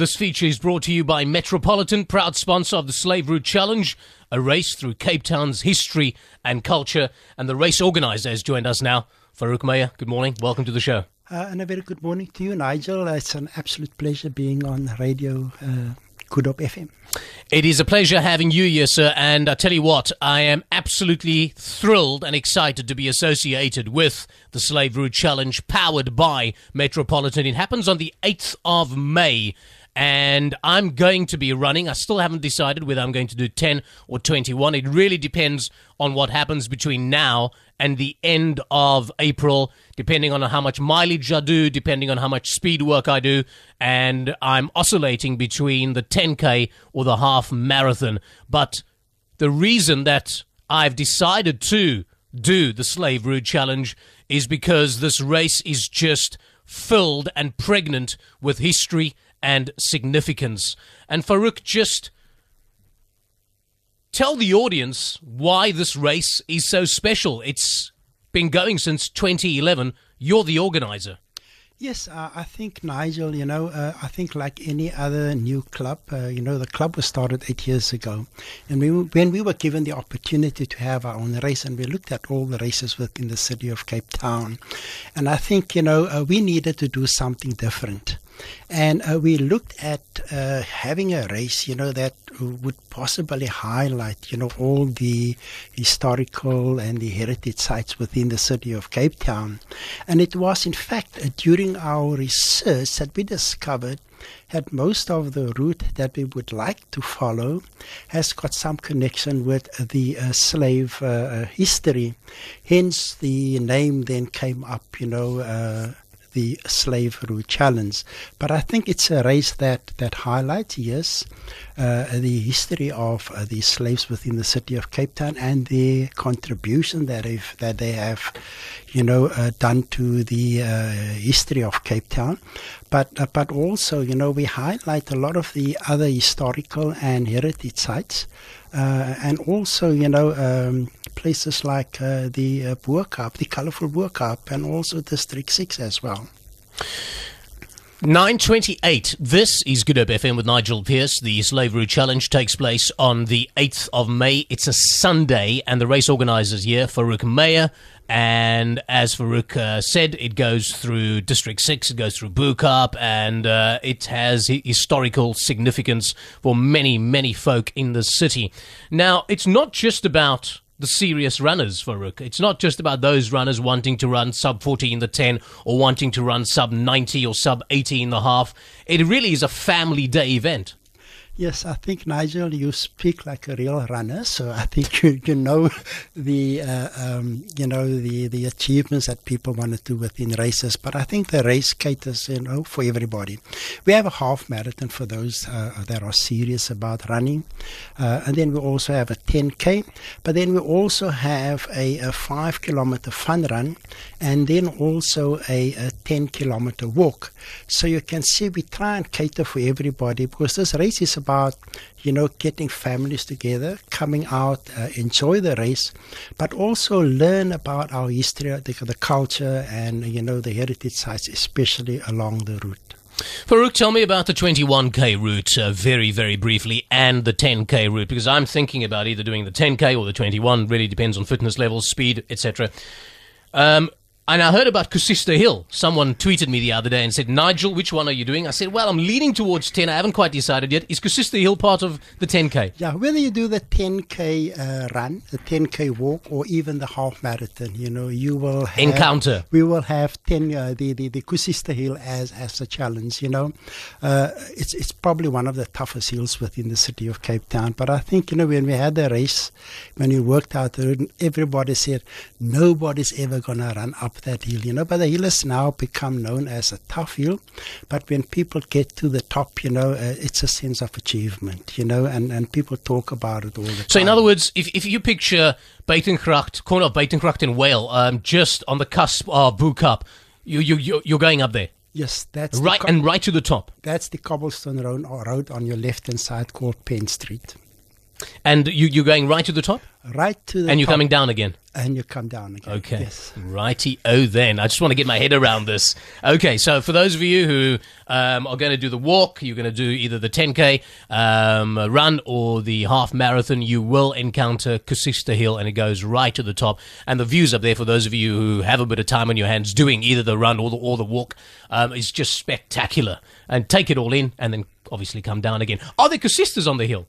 This feature is brought to you by Metropolitan, proud sponsor of the Slave Route Challenge, a race through Cape Town's history and culture. And the race organizer has joined us now. Farouk Meyer, good morning. Welcome to the show. Uh, and a very good morning to you, Nigel. It's an absolute pleasure being on radio uh, Good FM. It is a pleasure having you here, sir. And I tell you what, I am absolutely thrilled and excited to be associated with the Slave Route Challenge powered by Metropolitan. It happens on the 8th of May and I'm going to be running. I still haven't decided whether I'm going to do 10 or 21. It really depends on what happens between now and the end of April, depending on how much mileage I do, depending on how much speed work I do, and I'm oscillating between the 10K or the half marathon. But the reason that I've decided to do the Slave Route Challenge is because this race is just filled and pregnant with history and significance. And Farouk, just tell the audience why this race is so special. It's been going since 2011. You're the organizer. Yes, uh, I think Nigel. You know, uh, I think like any other new club, uh, you know, the club was started eight years ago, and we, when we were given the opportunity to have our own race, and we looked at all the races within the city of Cape Town, and I think you know uh, we needed to do something different. And uh, we looked at uh, having a race, you know, that would possibly highlight, you know, all the historical and the heritage sites within the city of Cape Town. And it was, in fact, uh, during our research that we discovered that most of the route that we would like to follow has got some connection with the uh, slave uh, uh history. Hence, the name then came up, you know uh, the slave route challenge. But I think it's a race that, that highlights, yes, uh, the history of uh, the slaves within the city of Cape Town and the contribution that, if, that they have, you know, uh, done to the uh, history of Cape Town. But, uh, but also, you know, we highlight a lot of the other historical and heritage sites. Uh, and also, you know, um, places like uh, the uh, the colorful Bo-Kaap, and also District 6 as well. 928. This is Good Hope FM with Nigel Pearce. The Slave Route Challenge takes place on the 8th of May. It's a Sunday, and the race organisers here, Farouk Meyer. And as Farouk uh, said, it goes through District 6, it goes through Bo-Kaap, and uh, it has historical significance for many, many folk in the city. Now, it's not just about the serious runners, Farouk. It's not just about those runners wanting to run sub 40 in the 10 or wanting to run sub 90 or sub 80 in the half. It really is a family day event. Yes, I think Nigel, you speak like a real runner. So I think you, you know the uh, um, you know the the achievements that people want to do within races. But I think the race caters you know for everybody. We have a half marathon for those uh, that are serious about running, uh, and then we also have a 10k. But then we also have a, a five kilometer fun run, and then also a, a 10 kilometer walk. So you can see we try and cater for everybody because this race is about you know getting families together, coming out, uh, enjoy the race, but also learn about our history, the, the culture, and you know the heritage sites, especially along the route. Farouk, tell me about the 21k route uh, very, very briefly and the 10k route because I'm thinking about either doing the 10k or the 21. Really depends on fitness levels, speed, etc. Um, and I heard about Koesister Hill. Someone tweeted me the other day and said, Nigel, which one are you doing? I said, well, I'm leaning towards 10. I haven't quite decided yet. Is Koesister Hill part of the 10K? Yeah, whether you do the 10K uh, run, the 10K walk, or even the half marathon, you know, you will have, Encounter. We will have 10, uh, the, the, the Koesister Hill as, as a challenge, you know. Uh, it's, it's probably one of the toughest hills within the city of Cape Town. But I think, you know, when we had the race, when we worked out the route, everybody said, nobody's ever going to run up that hill, you know. But the hill has now become known as a tough hill. But when people get to the top, you know, uh, it's a sense of achievement, you know, and, and people talk about it all the time. So, in other words, if, if you picture Buitengracht, corner of Buitengracht in Wale, um, just on the cusp of Bo-Kaap, you, you, you're going up there. Yes, that's right, co- and right to the top. That's the cobblestone road, road on your left hand side called Penn Street. And you, you're going right to the top? Right to the And you're top. coming down again? And you come down again. Okay. Yes. Righty. Oh, then. I just want to get my head around this. Okay. So, for those of you who um, are going to do the walk, you're going to do either the 10K um, run or the half marathon, you will encounter Koesister Hill and it goes right to the top. And the views up there, for those of you who have a bit of time on your hands doing either the run or the, or the walk, um, is just spectacular. And take it all in and then obviously come down again. Are there koesisters on the hill?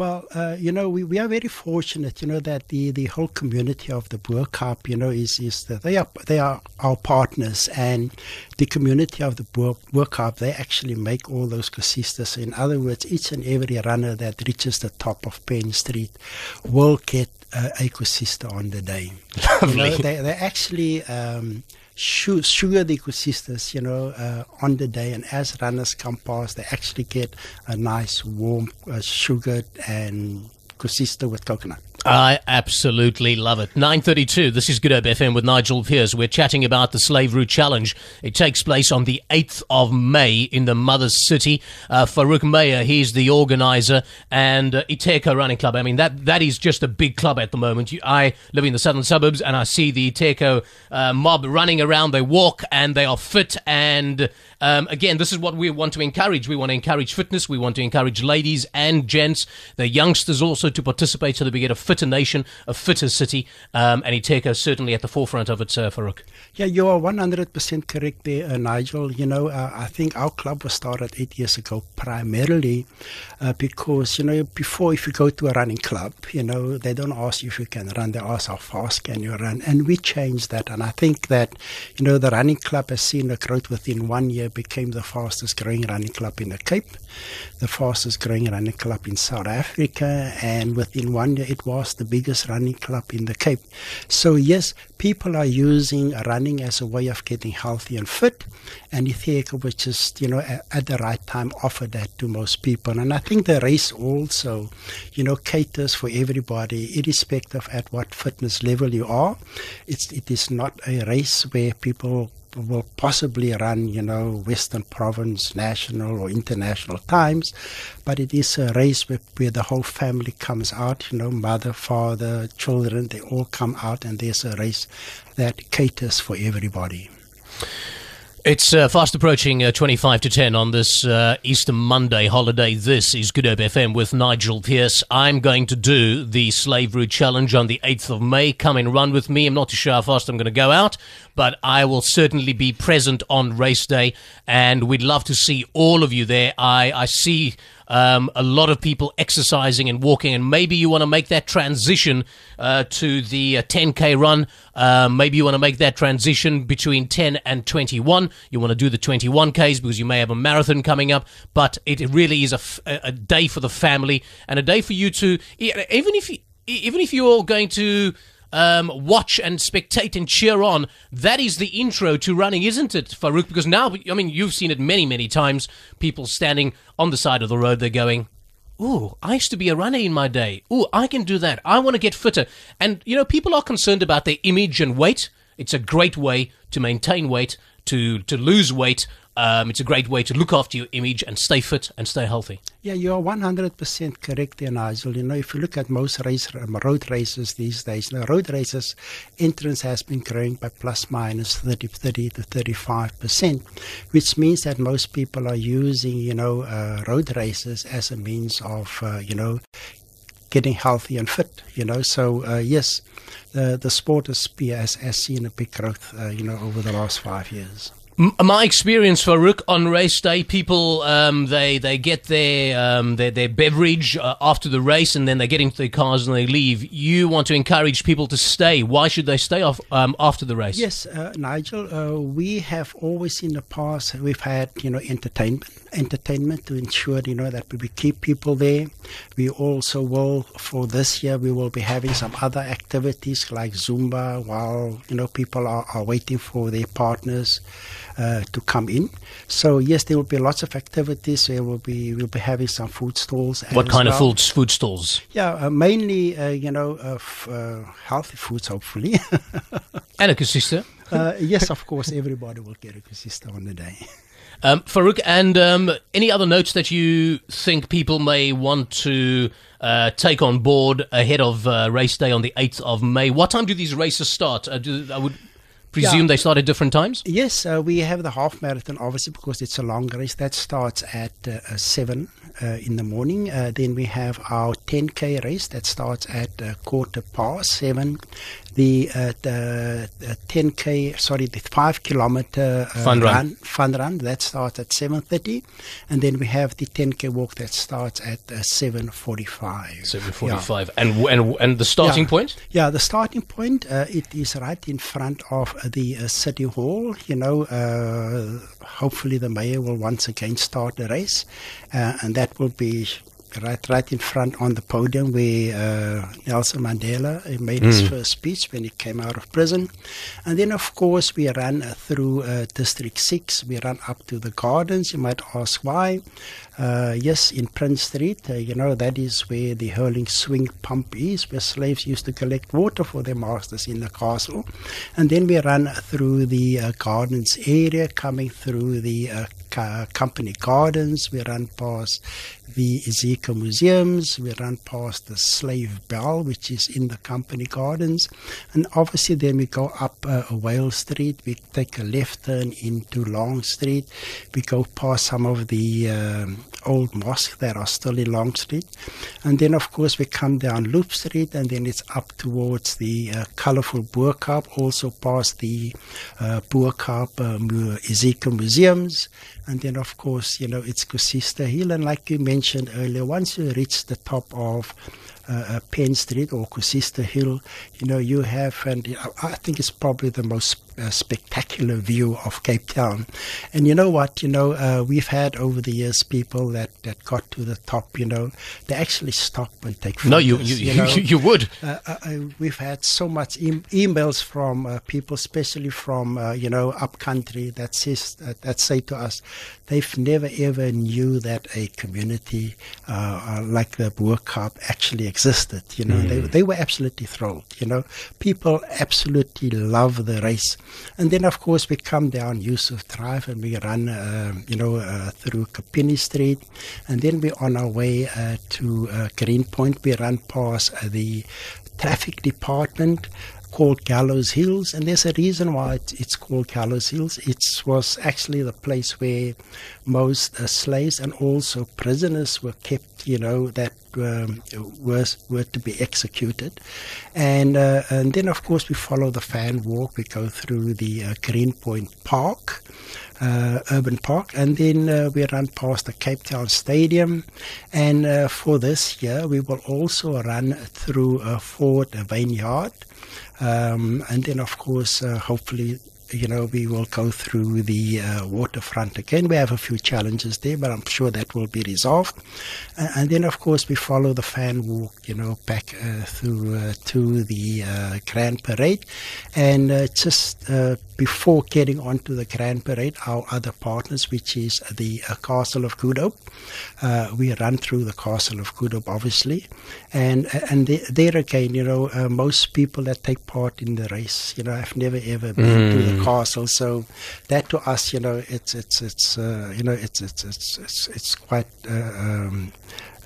Well, uh, you know, we, we are very fortunate, you know, that the, the whole community of the Bo-Kaap, you know, is, is that they are they are our partners and the community of the Boer, Bo-Kaap, they actually make all those koesisters. In other words, each and every runner that reaches the top of Penn Street will get uh, a koesister on the day. Lovely. You know, they, they actually um, sugar the koesisters, you know, uh, on the day. And as runners come past, they actually get a nice, warm, uh, sugared and koesister with coconut. I absolutely love it. 9.32, this is Good Hope FM with Nigel Pearce. We're chatting about the Slave Route Challenge. It takes place on the 8th of May in the Mother City. Uh, Farouk Meyer, he's the organizer, and uh, Itheko Running Club. I mean, that that is just a big club at the moment. You, I live in the southern suburbs, and I see the Itheko uh, mob running around. They walk, and they are fit, and um, again, this is what we want to encourage. We want to encourage fitness. We want to encourage ladies and gents, the youngsters also to participate so that we get a fitter nation, a fitter city. Um, and Itheko certainly at the forefront of it, uh, Farouk. Yeah, you are 100% correct there, uh, Nigel. You know, uh, I think our club was started eight years ago primarily uh, because, you know, before if you go to a running club, you know, they don't ask you if you can run, they ask how fast can you run. And we changed that. And I think that, you know, the running club has seen a growth within one year, became the fastest growing running club in the Cape, the fastest growing running club in South Africa, and within one year it was the biggest running club in the Cape. So, yes, people are using running as a way of getting healthy and fit, and Itheko was just, you know, at, at the right time offered that to most people. And I think the race also, you know, caters for everybody, irrespective of at what fitness level you are. It's, it is not a race where people will possibly run, you know, Western Province, national or international times, but it is a race where, where the whole family comes out, you know, mother, father, children, they all come out, and there's a race that caters for everybody. It's uh, fast approaching uh, 25 to 10 on this uh, Easter Monday holiday. This is Good Hope FM with Nigel Pearce. I'm going to do the Slave Route Challenge on the 8th of May. Come and run with me. I'm not too sure how fast I'm going to go out, but I will certainly be present on race day, and we'd love to see all of you there. I, I see um, a lot of people exercising and walking, and maybe you want to make that transition uh, to the uh, 10k run. Uh, maybe you want to make that transition between 10 and 21. You want to do the 21ks because you may have a marathon coming up, but it really is a, f- a day for the family and a day for you to, even if you, even if you're going to um, watch and spectate and cheer on. That is the intro to running, isn't it, Farouk? Because now, I mean, you've seen it many, many times. People standing on the side of the road, they're going, Ooh, I used to be a runner in my day. Ooh, I can do that. I want to get fitter. And, you know, people are concerned about their image and weight. It's a great way to maintain weight, to, to lose weight. Um, it's a great way to look after your image and stay fit and stay healthy. Yeah, you are 100% correct there, Nigel. You know, if you look at most race, um, road races these days, you know, road races entrance has been growing by plus minus 30, 30 to 35%, which means that most people are using, you know, uh, road races as a means of, uh, you know, getting healthy and fit, you know. So, uh, yes, the, the sport has, has, seen a big growth, uh, you know, over the last five years. My experience, Farouk, on race day, people um, they they get their um, their, their beverage uh, after the race, and then they get into their cars and they leave. You want to encourage people to stay. Why should they stay off um, after the race? Yes, uh, Nigel. Uh, we have always in the past we've had you know entertainment entertainment to ensure you know that we keep people there. We also will for this year we will be having some other activities like Zumba while you know people are, are waiting for their partners uh, to come in. So yes, there will be lots of activities. There will be we'll be having some food stalls. What kind well. of food food stalls? Yeah, uh, mainly uh, you know f- uh, healthy foods, hopefully. and a. Uh, yes, of course, everybody will get a sister on the day. Um, Farouk, and um, any other notes that you think people may want to uh, take on board ahead of uh, race day on the 8th of May? What time do these races start? Uh, do, I would presume Yeah. they start at different times? Yes, uh, we have the half marathon, obviously, because it's a long race. That starts at uh, uh, 7 uh, in the morning. Uh, then we have our 10K race that starts at uh, quarter past 7. The, uh, the, the 10K, sorry, the 5 kilometer uh, Fun run. fun run, that starts at 7.30. And then we have the 10K walk that starts at uh, 7.45. 7.45. And, and, and the starting Yeah. point? Yeah, the starting point uh, it is right in front of the uh, city hall. You know, uh, hopefully the mayor will once again start the race, uh, and that will be right right in front on the podium where uh, Nelson Mandela made his first speech when he came out of prison, and then of course we ran uh, through uh, District Six. We ran up to the gardens. You might ask why. Uh, yes, in Prince Street, uh, you know, that is where the hurling swing pump is, where slaves used to collect water for their masters in the castle. And then we ran through the uh, gardens area, coming through the company gardens. We run past the Iziko Museums. We run past the Slave Bell, which is in the company gardens. And obviously, then we go up uh, Wale Street. We take a left turn into Long Street. We go past some of the um, old mosques that are still in Long Street. And then, of course, we come down Loop Street and then it's up towards the uh, colorful Bo-Kaap, also past the uh, Bo-Kaap uh, Iziko Museums. And then, of course, you know, it's Koesister Hill. And like you mentioned earlier, once you reach the top of uh, uh, Penn Street or Koesister Hill, you know, you have, and I I think it's probably the most uh, spectacular view of Cape Town. And you know what? You know, uh, we've had over the years people that, that got to the top, you know, they actually stop and take photos. No, you, you, you, know. you, would. Uh, uh, uh, we've had so much e- emails from uh, people, especially from uh, you know upcountry, that says uh, that say to us, they've never ever knew that a community uh, uh, like the Bo-Kaap actually existed. You know, they they were absolutely thrilled. You know, people absolutely love the race, and then of course we come down Yusuf Drive and we run, um you know, uh, through Chiappini Street, and then we're on our way uh, to uh, Greenpoint. We run past uh, the traffic department called Gallows Hills, and there's a reason why it, it's called Gallows Hills. It was actually the place where most uh, slaves and also prisoners were kept, you know, that um, were, were to be executed. And, uh, and then, of course, we follow the fan walk. We go through the uh, Greenpoint Park. Uh, urban park, and then uh, we run past the Cape Town Stadium. And uh, for this year, we will also run through Fort Wynyard, um, and then, of course, hopefully, you know, we will go through the uh, waterfront again. We have a few challenges there, but I'm sure that will be resolved. Uh, and then, of course, we follow the fan walk, you know, back uh, through to the Grand Parade. And just before getting on to the Grand Parade, our other partners, which is the uh, Castle of Good Hope, uh, we run through the Castle of Good Hope, obviously. And, and there, there again, you know, uh, most people that take part in the race, you know, I've never ever been to the castle. So that to us, you know, it's, it's, it's, uh, you know, it's, it's, it's, it's, it's quite, uh, um,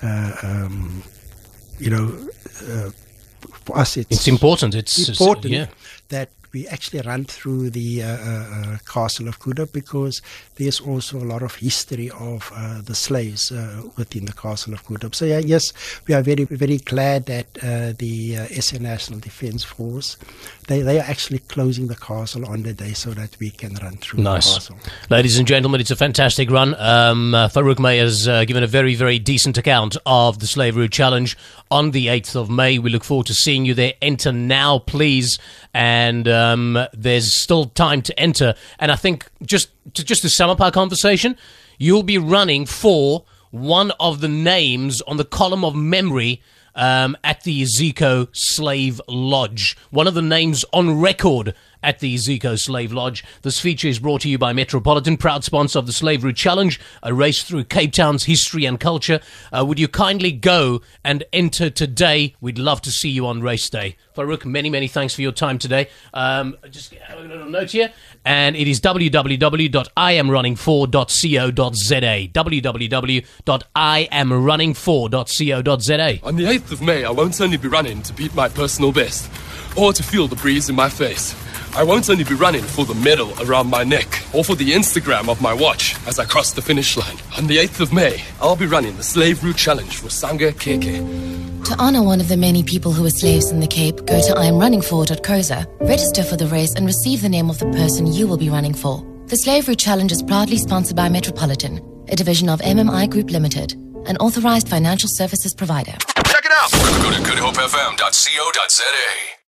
uh, um, you know, uh, for us, it's, It's important. It's it's- important yeah. that we actually run through the uh, uh, uh, castle of Kuda because there's also a lot of history of uh, the slaves uh, within the castle of Kuda. So yeah, yes, we are very very glad that uh, the uh, SA National Defence Force they they are actually closing the castle on the day so that we can run through the Nice. castle. Ladies and gentlemen, it's a fantastic run. Um, uh, Farouk May has uh, given a very, very decent account of the Slave Route Challenge on the 8th of May. We look forward to seeing you there. Enter now, please. And um, there's still time to enter. And I think just to, just to sum up our conversation, you'll be running for one of the names on the column of memory um, at the Iziko Slave Lodge. One of the names on record at the Iziko Slave Lodge. This feature is brought to you by Metropolitan, proud sponsor of the Slave Route Challenge, a race through Cape Town's history and culture. Uh, would you kindly go and enter today? We'd love to see you on race day. Farouk, many, many thanks for your time today. Um, just have a little note here, and it is www.iamrunning4.co.za. www.iamrunning4.co.za. On the 8th of May, I won't only be running to beat my personal best or to feel the breeze in my face. I won't only be running for the medal around my neck or for the Instagram of my watch as I cross the finish line. On the 8th of May, I'll be running the Slave Route Challenge for Sangha KK. To honor one of the many people who were slaves in the Cape, go to iamrunning4.coza, register for the race, and receive the name of the person you will be running for. The Slave Route Challenge is proudly sponsored by Metropolitan, a division of MMI Group Limited, an authorized financial services provider. Check it out. Go to goodhopefm.co.za.